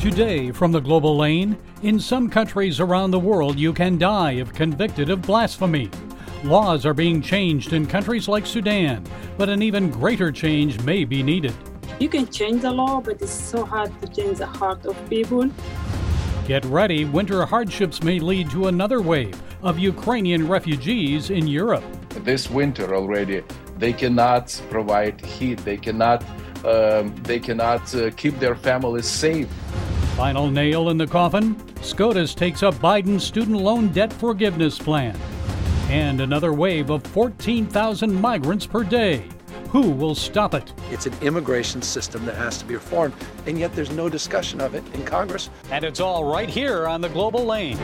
Today, from the global lane, in some countries around the world, you can die if convicted of blasphemy. Laws are being changed in countries like Sudan, but an even greater change may be needed. You can change the law, but it's so hard to change the heart of people. Get ready, winter hardships may lead to another wave of Ukrainian refugees in Europe. This winter already, they cannot provide heat, they cannot, um, they cannot uh, keep their families safe. Final nail in the coffin SCOTUS takes up Biden's student loan debt forgiveness plan. And another wave of 14,000 migrants per day. Who will stop it? It's an immigration system that has to be reformed, and yet there's no discussion of it in Congress. And it's all right here on the global lane.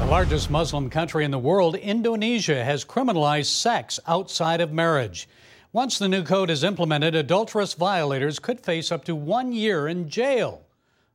The largest Muslim country in the world, Indonesia, has criminalized sex outside of marriage. Once the new code is implemented, adulterous violators could face up to one year in jail.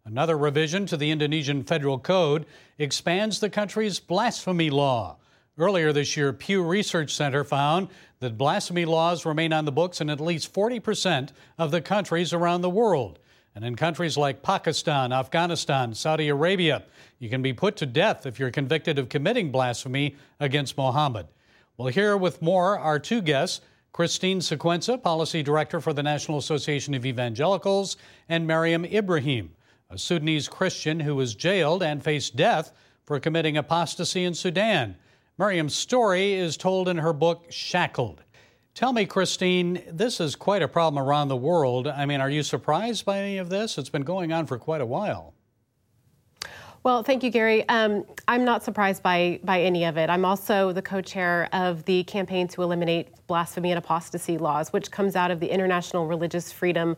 Another revision to the Indonesian federal code expands the country's blasphemy law. Earlier this year, Pew Research Center found that blasphemy laws remain on the books in at least 40% of the countries around the world. And in countries like Pakistan, Afghanistan, Saudi Arabia, you can be put to death if you're convicted of committing blasphemy against Muhammad. Well, here with more are two guests Christine Sequenza, Policy Director for the National Association of Evangelicals, and Mariam Ibrahim, a Sudanese Christian who was jailed and faced death for committing apostasy in Sudan. Mariam's story is told in her book, Shackled. Tell me, Christine, this is quite a problem around the world. I mean, are you surprised by any of this? It's been going on for quite a while. Well, thank you, Gary. Um, I'm not surprised by by any of it. I'm also the co-chair of the campaign to eliminate blasphemy and apostasy laws, which comes out of the International Religious Freedom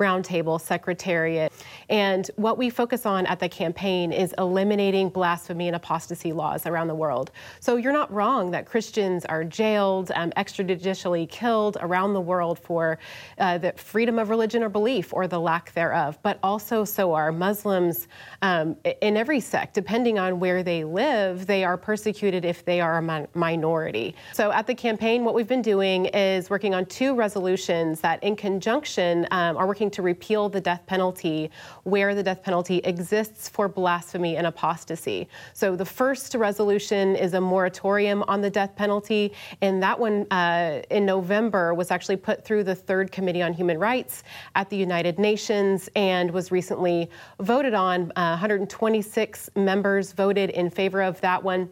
Roundtable Secretariat. And what we focus on at the campaign is eliminating blasphemy and apostasy laws around the world. So you're not wrong that Christians are jailed, um, extrajudicially killed around the world for uh, the freedom of religion or belief or the lack thereof. But also, so are Muslims um, in every sect, depending on where they live, they are persecuted if they are a min- minority. So at the campaign, what we've been doing is working on two resolutions that, in conjunction, um, are working to repeal the death penalty where the death penalty exists for blasphemy and apostasy. So the first resolution is a moratorium on the death penalty, and that one uh, in November was actually put through the Third Committee on Human Rights at the United Nations and was recently voted on. Uh, 126 members voted in favor of that one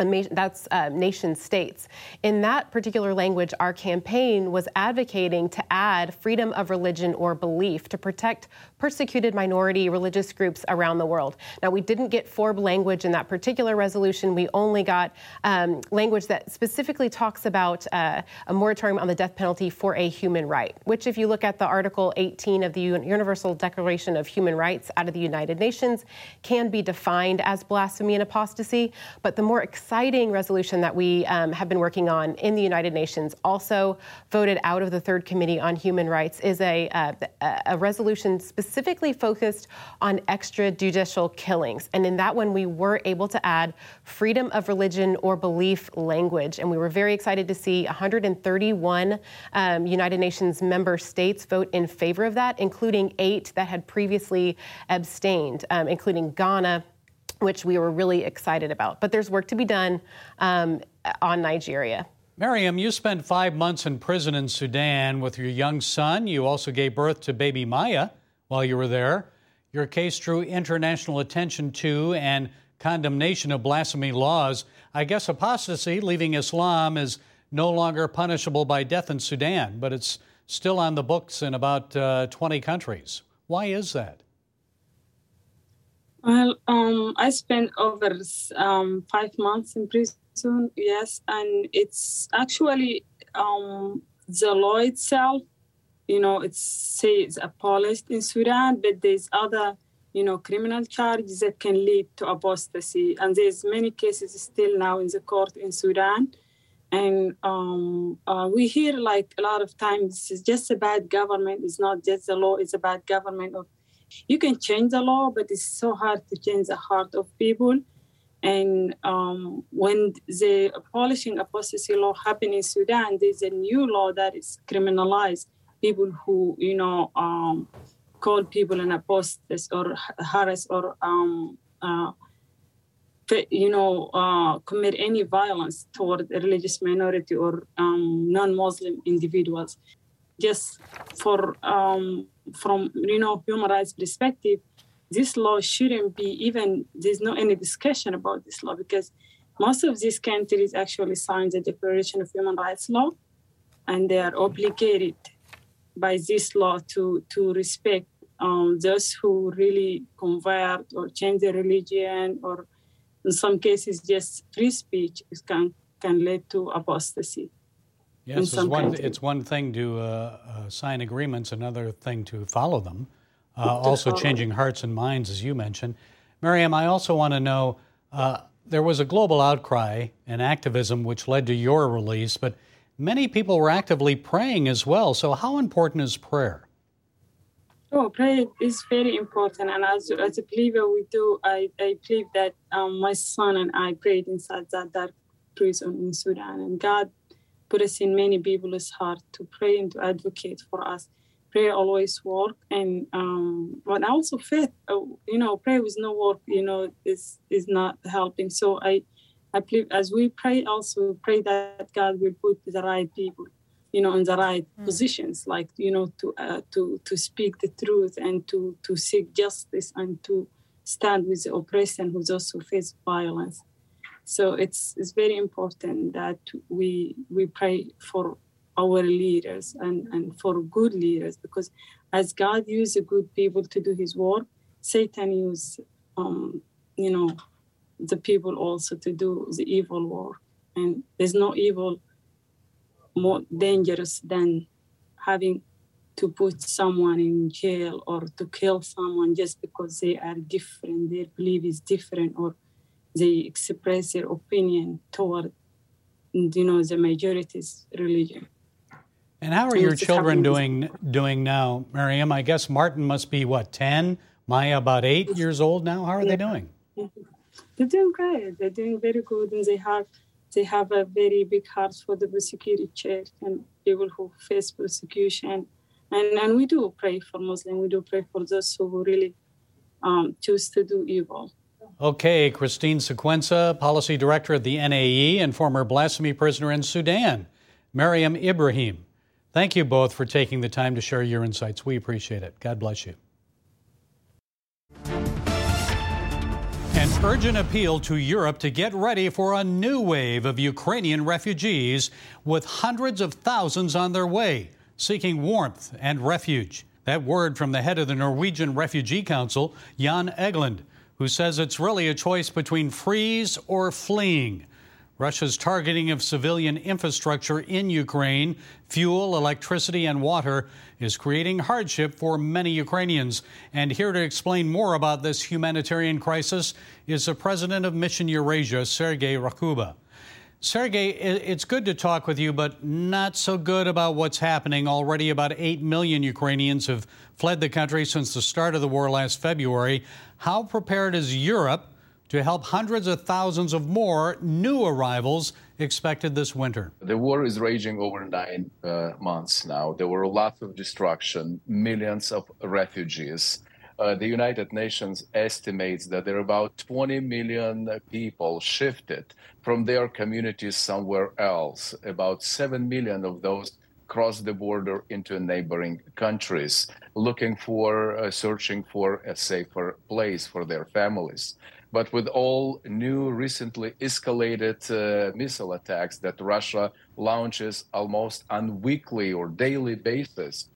that's uh, nation states. In that particular language, our campaign was advocating to add freedom of religion or belief to protect persecuted minority religious groups around the world. Now, we didn't get FORB language in that particular resolution. We only got um, language that specifically talks about uh, a moratorium on the death penalty for a human right, which, if you look at the Article 18 of the Universal Declaration of Human Rights out of the United Nations, can be defined as blasphemy and apostasy. But the more exciting resolution that we um, have been working on in the United Nations, also voted out of the Third Committee on Human Rights, is a, uh, a resolution specifically focused on extrajudicial killings. And in that one, we were able to add freedom of religion or belief language. And we were very excited to see 131 um, United Nations member states vote in favor of that, including eight that had previously abstained, um, including Ghana which we were really excited about. But there's work to be done um, on Nigeria. Mariam, you spent five months in prison in Sudan with your young son. You also gave birth to baby Maya while you were there. Your case drew international attention to and condemnation of blasphemy laws. I guess apostasy, leaving Islam, is no longer punishable by death in Sudan, but it's still on the books in about uh, 20 countries. Why is that? Well, um, I spent over um, five months in prison, yes, and it's actually um, the law itself you know, it's say it's abolished in Sudan, but there's other, you know, criminal charges that can lead to apostasy. And there's many cases still now in the court in Sudan. And um, uh, we hear like a lot of times it's just a bad government. It's not just the law, it's a bad government. Of, you can change the law, but it's so hard to change the heart of people. And um, when the abolishing apostasy law happened in Sudan, there's a new law that is criminalized people who you know um, call people an apostate or harass or um, uh, you know, uh, commit any violence toward a religious minority or um, non-Muslim individuals. Just for um, from you know human rights perspective, this law shouldn't be even. There's no any discussion about this law because most of these countries actually signed the Declaration of Human Rights Law, and they are obligated by this law to to respect um, those who really convert or change their religion or in some cases, just free speech can can lead to apostasy. Yes, it's one, it's one thing to uh, uh, sign agreements, another thing to follow them. Uh, also, follow. changing hearts and minds, as you mentioned. Miriam, I also want to know uh, there was a global outcry and activism which led to your release, but many people were actively praying as well. So, how important is prayer? Oh, prayer is very important, and as as a believer, we do. I, I believe that um, my son and I prayed inside that dark prison in Sudan, and God put us in many people's heart to pray and to advocate for us. Prayer always work, and um, but also faith. Uh, you know, prayer with no work, you know, is is not helping. So I, I believe as we pray, also pray that God will put the right people you know in the right mm. positions like you know to uh, to to speak the truth and to to seek justice and to stand with the oppressed and who also face violence so it's it's very important that we we pray for our leaders and and for good leaders because as god uses good people to do his work satan uses um you know the people also to do the evil work. And there's no evil more dangerous than having to put someone in jail or to kill someone just because they are different, their belief is different, or they express their opinion toward, you know, the majority's religion. And how are your children doing doing now, Miriam? I guess Martin must be what ten, Maya about eight years old now. How are yeah. they doing? They're doing great. They're doing very good, and they have they have a very big heart for the persecuted church and people who face persecution. And, and we do pray for Muslims. We do pray for those who really um, choose to do evil. Okay, Christine Sequenza, Policy Director at the NAE and former blasphemy prisoner in Sudan, Miriam Ibrahim. Thank you both for taking the time to share your insights. We appreciate it. God bless you. An urgent appeal to Europe to get ready for a new wave of Ukrainian refugees, with hundreds of thousands on their way, seeking warmth and refuge. That word from the head of the Norwegian Refugee Council, Jan Egeland, who says it's really a choice between freeze or fleeing. Russia's targeting of civilian infrastructure in Ukraine, fuel, electricity, and water, is creating hardship for many Ukrainians. And here to explain more about this humanitarian crisis is the president of Mission Eurasia, Sergei Rakhuba. Sergei, it's good to talk with you, but not so good about what's happening. Already about 8 million Ukrainians have fled the country since the start of the war last February. How prepared is Europe to help hundreds of thousands of more new arrivals expected this winter. The war is raging over nine uh, months now. There were lots of destruction, millions of refugees. Uh, the United Nations estimates that there are about 20 million people shifted from their communities somewhere else. About 7 million of those crossed the border into neighboring countries, looking for, uh, searching for a safer place for their families. But with all new, recently escalated uh, missile attacks that Russia launches almost on weekly or daily basis,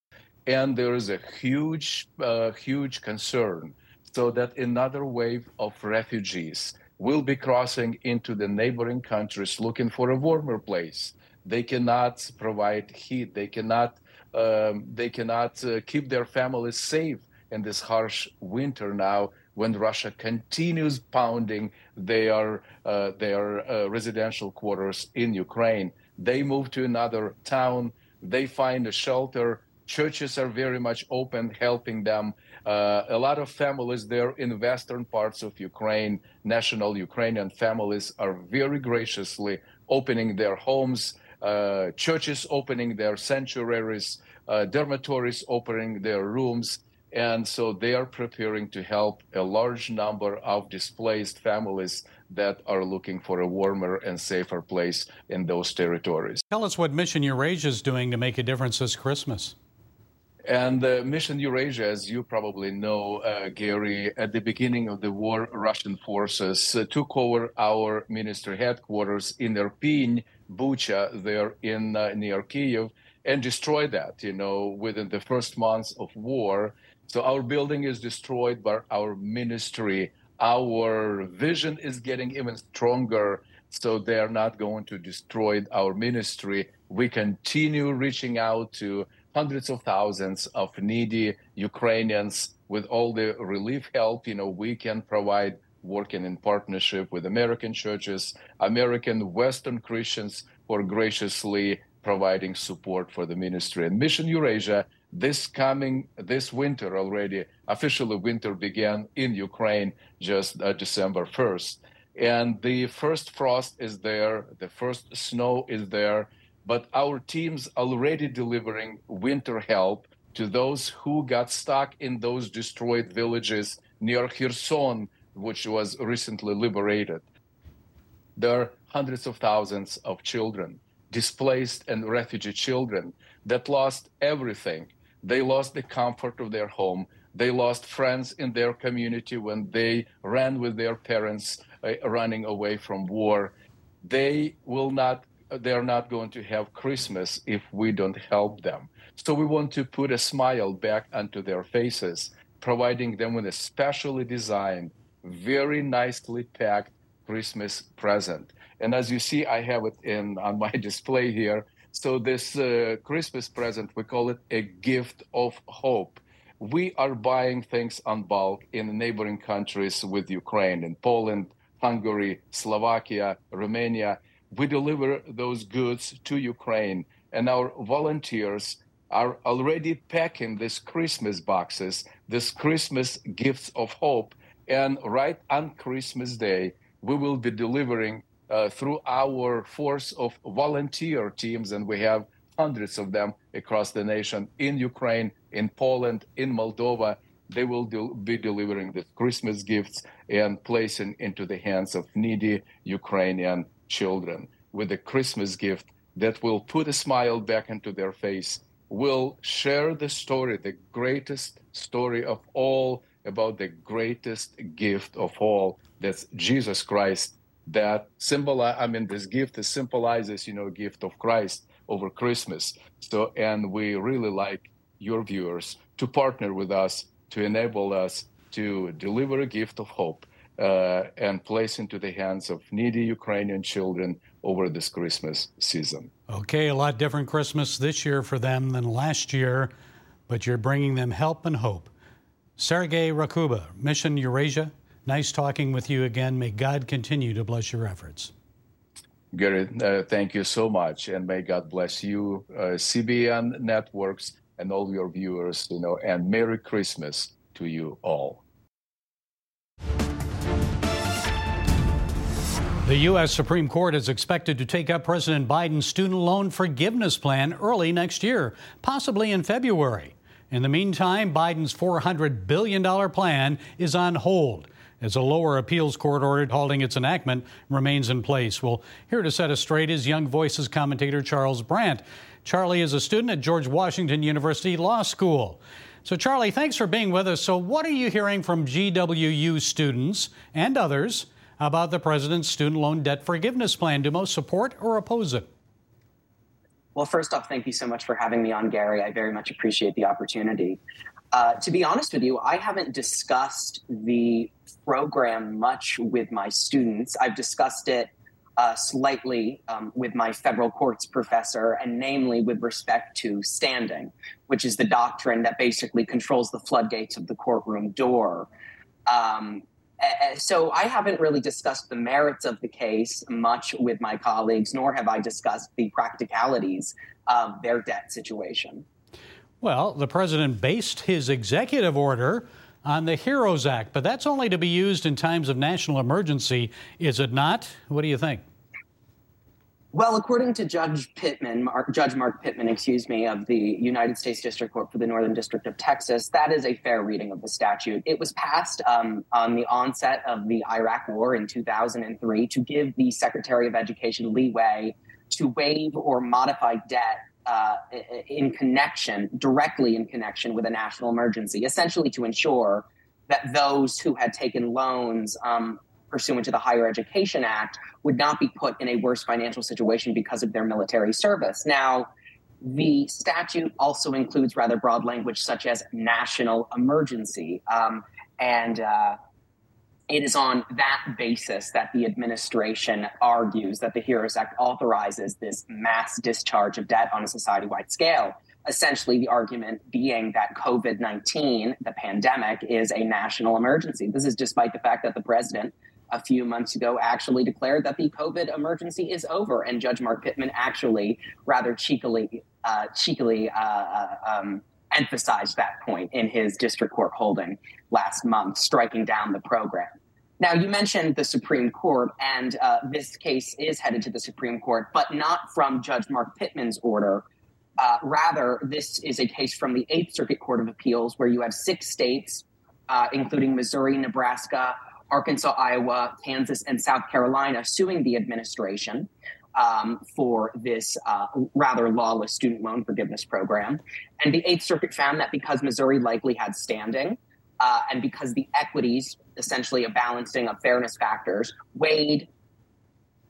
and there is a huge, uh, huge concern, so that another wave of refugees will be crossing into the neighboring countries looking for a warmer place. They cannot provide heat. They cannot. Um, they cannot uh, keep their families safe in this harsh winter now when Russia continues pounding their uh, their uh, residential quarters in Ukraine. They move to another town. They find a shelter. Churches are very much open, helping them. Uh, a lot of families there in western parts of Ukraine, national Ukrainian families, are very graciously opening their homes. Uh, churches opening their sanctuaries, uh, dormitories opening their rooms And so they are preparing to help a large number of displaced families that are looking for a warmer and safer place in those territories. Tell us what Mission Eurasia is doing to make a difference this Christmas. And uh, Mission Eurasia, as you probably know, uh, Gary, at the beginning of the war, Russian forces uh, took over our ministry headquarters in Irpin, Bucha, there in uh, near Kiev, and destroyed that. You know, within the first months of war, so our building is destroyed, but our ministry, our vision is getting even stronger. So they are not going to destroy our ministry. We continue reaching out to hundreds of thousands of needy Ukrainians with all the relief help. You know, we can provide working in partnership with American churches, American Western Christians are graciously providing support for the ministry. And Mission Eurasia this coming this winter already officially winter began in ukraine just uh, december 1st and the first frost is there the first snow is there but our teams already delivering winter help to those who got stuck in those destroyed villages near kherson which was recently liberated there are hundreds of thousands of children displaced and refugee children that lost everything they lost the comfort of their home. They lost friends in their community when they ran with their parents uh, running away from war. They will not they are not going to have Christmas if we don't help them. So we want to put a smile back onto their faces, providing them with a specially designed, very nicely packed Christmas present. And as you see, I have it in on my display here. So this uh, Christmas present, we call it a gift of hope. We are buying things on bulk in neighboring countries with Ukraine, in Poland, Hungary, Slovakia, Romania. We deliver those goods to Ukraine, and our volunteers are already packing these Christmas boxes, these Christmas gifts of hope. And right on Christmas Day, we will be delivering uh, through our force of volunteer teams, and we have hundreds of them across the nation in Ukraine, in Poland, in Moldova. They will do, be delivering the Christmas gifts and placing into the hands of needy Ukrainian children with a Christmas gift that will put a smile back into their face, will share the story, the greatest story of all, about the greatest gift of all. That's Jesus Christ. That symbolize i mean this gift symbolizes you know gift of christ over christmas. So and we really like your viewers to partner with us to enable us to deliver a gift of hope uh, and place into the hands of needy ukrainian children over this christmas season okay a lot different christmas this year for them than last year but you're bringing them help and hope sergei rakhuba mission eurasia Nice talking with you again. May God continue to bless your efforts. Gary, uh, thank you so much, and may God bless you, uh, CBN networks, and all your viewers. You know, and Merry Christmas to you all. The U.S. Supreme Court is expected to take up President Biden's student loan forgiveness plan early next year, possibly in February. In the meantime, Biden's $400 billion plan is on hold as a lower appeals court order halting its enactment remains in place. Well, here to set us straight is Young Voices commentator Charles Brandt. Charlie is a student at George Washington University Law School. So, Charlie, thanks for being with us. So, what are you hearing from GWU students and others about the president's student loan debt forgiveness plan? Do most support or oppose it? Well, first off, thank you so much for having me on, Gary. I very much appreciate the opportunity. Uh, to be honest with you, I haven't discussed the program much with my students. I've discussed it uh, slightly um, with my federal courts professor, and namely with respect to standing, which is the doctrine that basically controls the floodgates of the courtroom door. Um, Uh, so I haven't really discussed the merits of the case much with my colleagues, nor have I discussed the practicalities of their debt situation. Well, the president based his executive order on the HEROES Act, but that's only to be used in times of national emergency, is it not? What do you think? Well, according to Judge Pittman, Mark, Judge Mark Pittman, excuse me, of the United States District Court for the Northern District of Texas, that is a fair reading of the statute. It was passed um, on the onset of the Iraq War in 2003 to give the Secretary of Education leeway to waive or modify debt uh, in connection, directly in connection with a national emergency, essentially to ensure that those who had taken loans um, pursuant to the Higher Education Act would not be put in a worse financial situation because of their military service. Now, the statute also includes rather broad language such as national emergency. Um, and uh, it is on that basis that the administration argues that the HEROES Act authorizes this mass discharge of debt on a society wide scale. Essentially, the argument being that COVID 19, the pandemic, is a national emergency. This is despite the fact that the president a few months ago actually declared that the COVID emergency is over, and Judge Mark Pittman actually rather cheekily, uh, cheekily uh, uh, um, emphasized that point in his district court holding last month, striking down the program. Now, you mentioned the Supreme Court, and uh, this case is headed to the Supreme Court, but not from Judge Mark Pittman's order. Uh, rather, this is a case from the Eighth Circuit Court of Appeals, where you have six states, uh, including Missouri, Nebraska, Arkansas, Iowa, Kansas, and South Carolina suing the administration um, for this uh, rather lawless student loan forgiveness program. And the Eighth Circuit found that because Missouri likely had standing, uh, and because the equities, essentially a balancing of fairness factors, weighed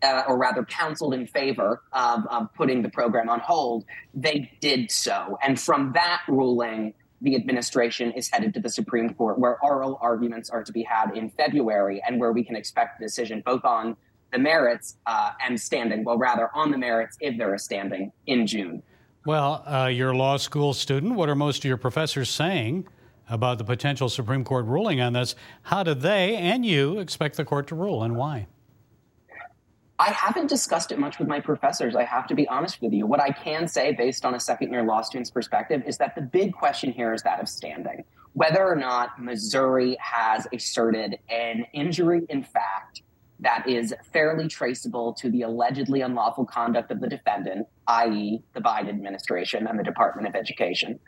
uh, or rather counseled in favor of, of, putting the program on hold, they did so. And from that ruling, the administration is headed to the Supreme Court, where oral arguments are to be had in February, and where we can expect a decision both on the merits uh, and standing, well, rather on the merits if there is standing in June. Well, uh, you're a law school student. What are most of your professors saying about the potential Supreme Court ruling on this? How do they and you expect the court to rule, and why? I haven't discussed it much with my professors. I have to be honest with you. What I can say, based on a second year law student's perspective, is that the big question here is that of standing. Whether or not Missouri has asserted an injury in fact that is fairly traceable to the allegedly unlawful conduct of the defendant, i.e., the Biden administration and the Department of Education,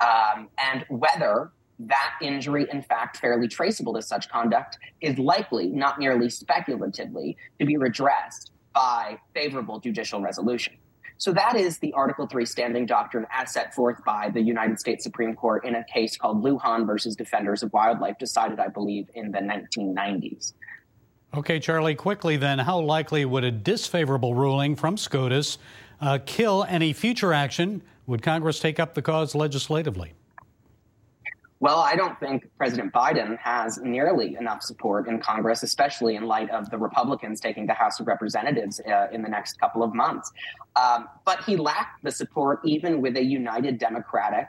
um, and whether that injury, in fact, fairly traceable to such conduct, is likely, not merely speculatively, to be redressed by favorable judicial resolution. So that is the Article 3 standing doctrine as set forth by the United States Supreme Court in a case called Lujan versus Defenders of Wildlife, decided, I believe, in the 1990s. Okay, Charlie, quickly then, how likely would a disfavorable ruling from SCOTUS uh, kill any future action? Would Congress take up the cause legislatively? Well, I don't think President Biden has nearly enough support in Congress, especially in light of the Republicans taking the House of Representatives uh, in the next couple of months. Um, but he lacked the support even with a united Democratic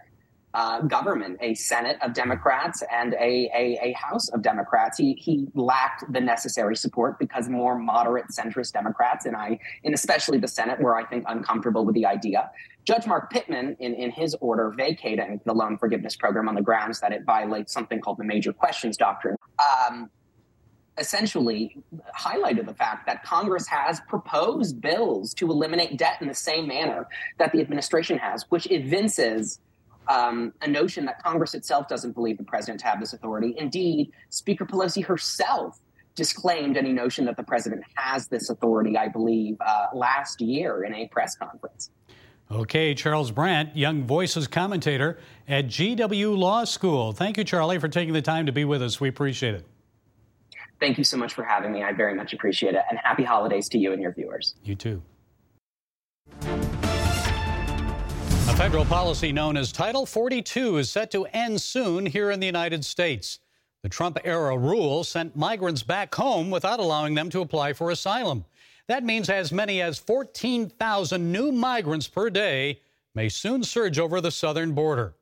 uh, government, a Senate of Democrats and a, a, a, House of Democrats. He, he lacked the necessary support because more moderate centrist Democrats, and I, and especially the Senate, were, I think, uncomfortable with the idea. Judge Mark Pittman, in, in his order vacating the loan forgiveness program on the grounds that it violates something called the major questions doctrine, um, essentially highlighted the fact that Congress has proposed bills to eliminate debt in the same manner that the administration has, which evinces um, a notion that Congress itself doesn't believe the president to have this authority. Indeed, Speaker Pelosi herself disclaimed any notion that the president has this authority, I believe, uh, last year in a press conference. Okay, Charles Brandt, Young Voices commentator at GW Law School. Thank you, Charlie, for taking the time to be with us. We appreciate it. Thank you so much for having me. I very much appreciate it. And happy holidays to you and your viewers. You too. Federal policy known as Title 42 is set to end soon here in the United States. The Trump era rule sent migrants back home without allowing them to apply for asylum. That means as many as 14,000 new migrants per day may soon surge over the southern border.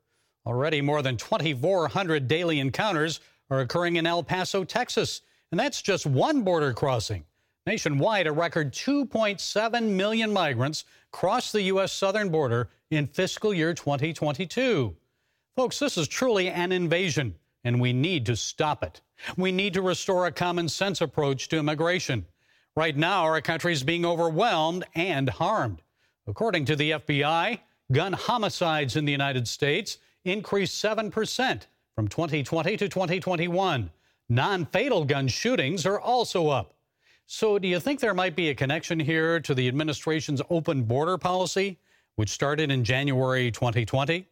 Already more than 2,400 daily encounters are occurring in El Paso, Texas, and that's just one border crossing. Nationwide, a record 2.7 million migrants crossed the U.S. southern border in fiscal year 2022. Folks, this is truly an invasion, and we need to stop it. We need to restore a common sense approach to immigration. Right now, our country is being overwhelmed and harmed. According to the FBI, gun homicides in the United States increased 7% from 2020 to 2021. Non fatal gun shootings are also up. So, do you think there might be a connection here to the administration's open border policy, which started in January 2020?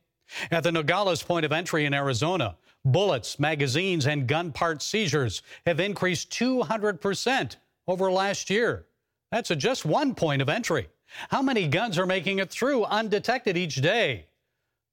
At the Nogales point of entry in Arizona, bullets, magazines, and gun part seizures have increased 200% over last year. That's at just one point of entry. How many guns are making it through undetected each day?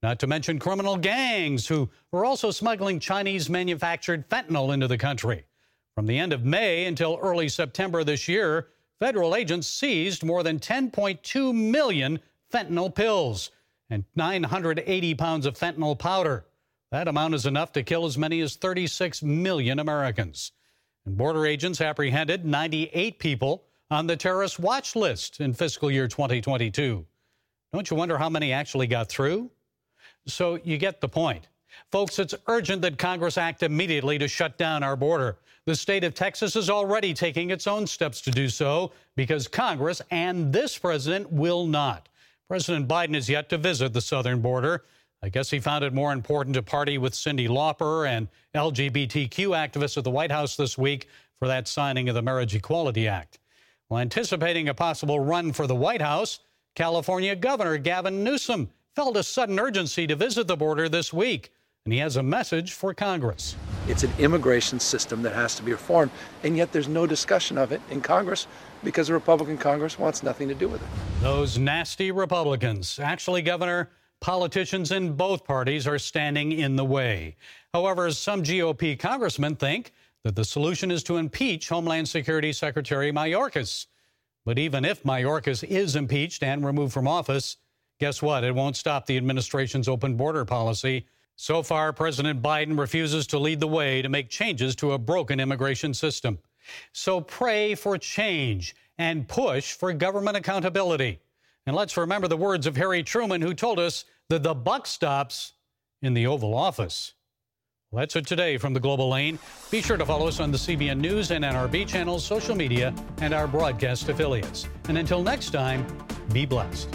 Not to mention criminal gangs who are also smuggling Chinese manufactured fentanyl into the country. From the end of May until early September this year, federal agents seized more than 10.2 million fentanyl pills and 980 pounds of fentanyl powder. That amount is enough to kill as many as 36 million Americans. And border agents apprehended 98 people on the terrorist watch list in fiscal year 2022. Don't you wonder how many actually got through? So you get the point. Folks, it's urgent that Congress act immediately to shut down our border. The state of Texas is already taking its own steps to do so because Congress and this president will not. President Biden is yet to visit the southern border. I guess he found it more important to party with Cyndi Lauper and LGBTQ activists at the White House this week for that signing of the Marriage Equality Act. Well, anticipating a possible run for the White House, California Governor Gavin Newsom felt a sudden urgency to visit the border this week, and he has a message for Congress. It's an immigration system that has to be reformed, and yet there's no discussion of it in Congress because the Republican Congress wants nothing to do with it. Those nasty Republicans. Actually, Governor, politicians in both parties are standing in the way. However, some GOP congressmen think that the solution is to impeach Homeland Security Secretary Mayorkas. But even if Mayorkas is impeached and removed from office, guess what? It won't stop the administration's open border policy. So far, President Biden refuses to lead the way to make changes to a broken immigration system. So pray for change and push for government accountability. And let's remember the words of Harry Truman, who told us that the buck stops in the Oval Office. Well, that's it today from the Global Lane. Be sure to follow us on the CBN News and NRB channels, social media, and our broadcast affiliates. And until next time, be blessed.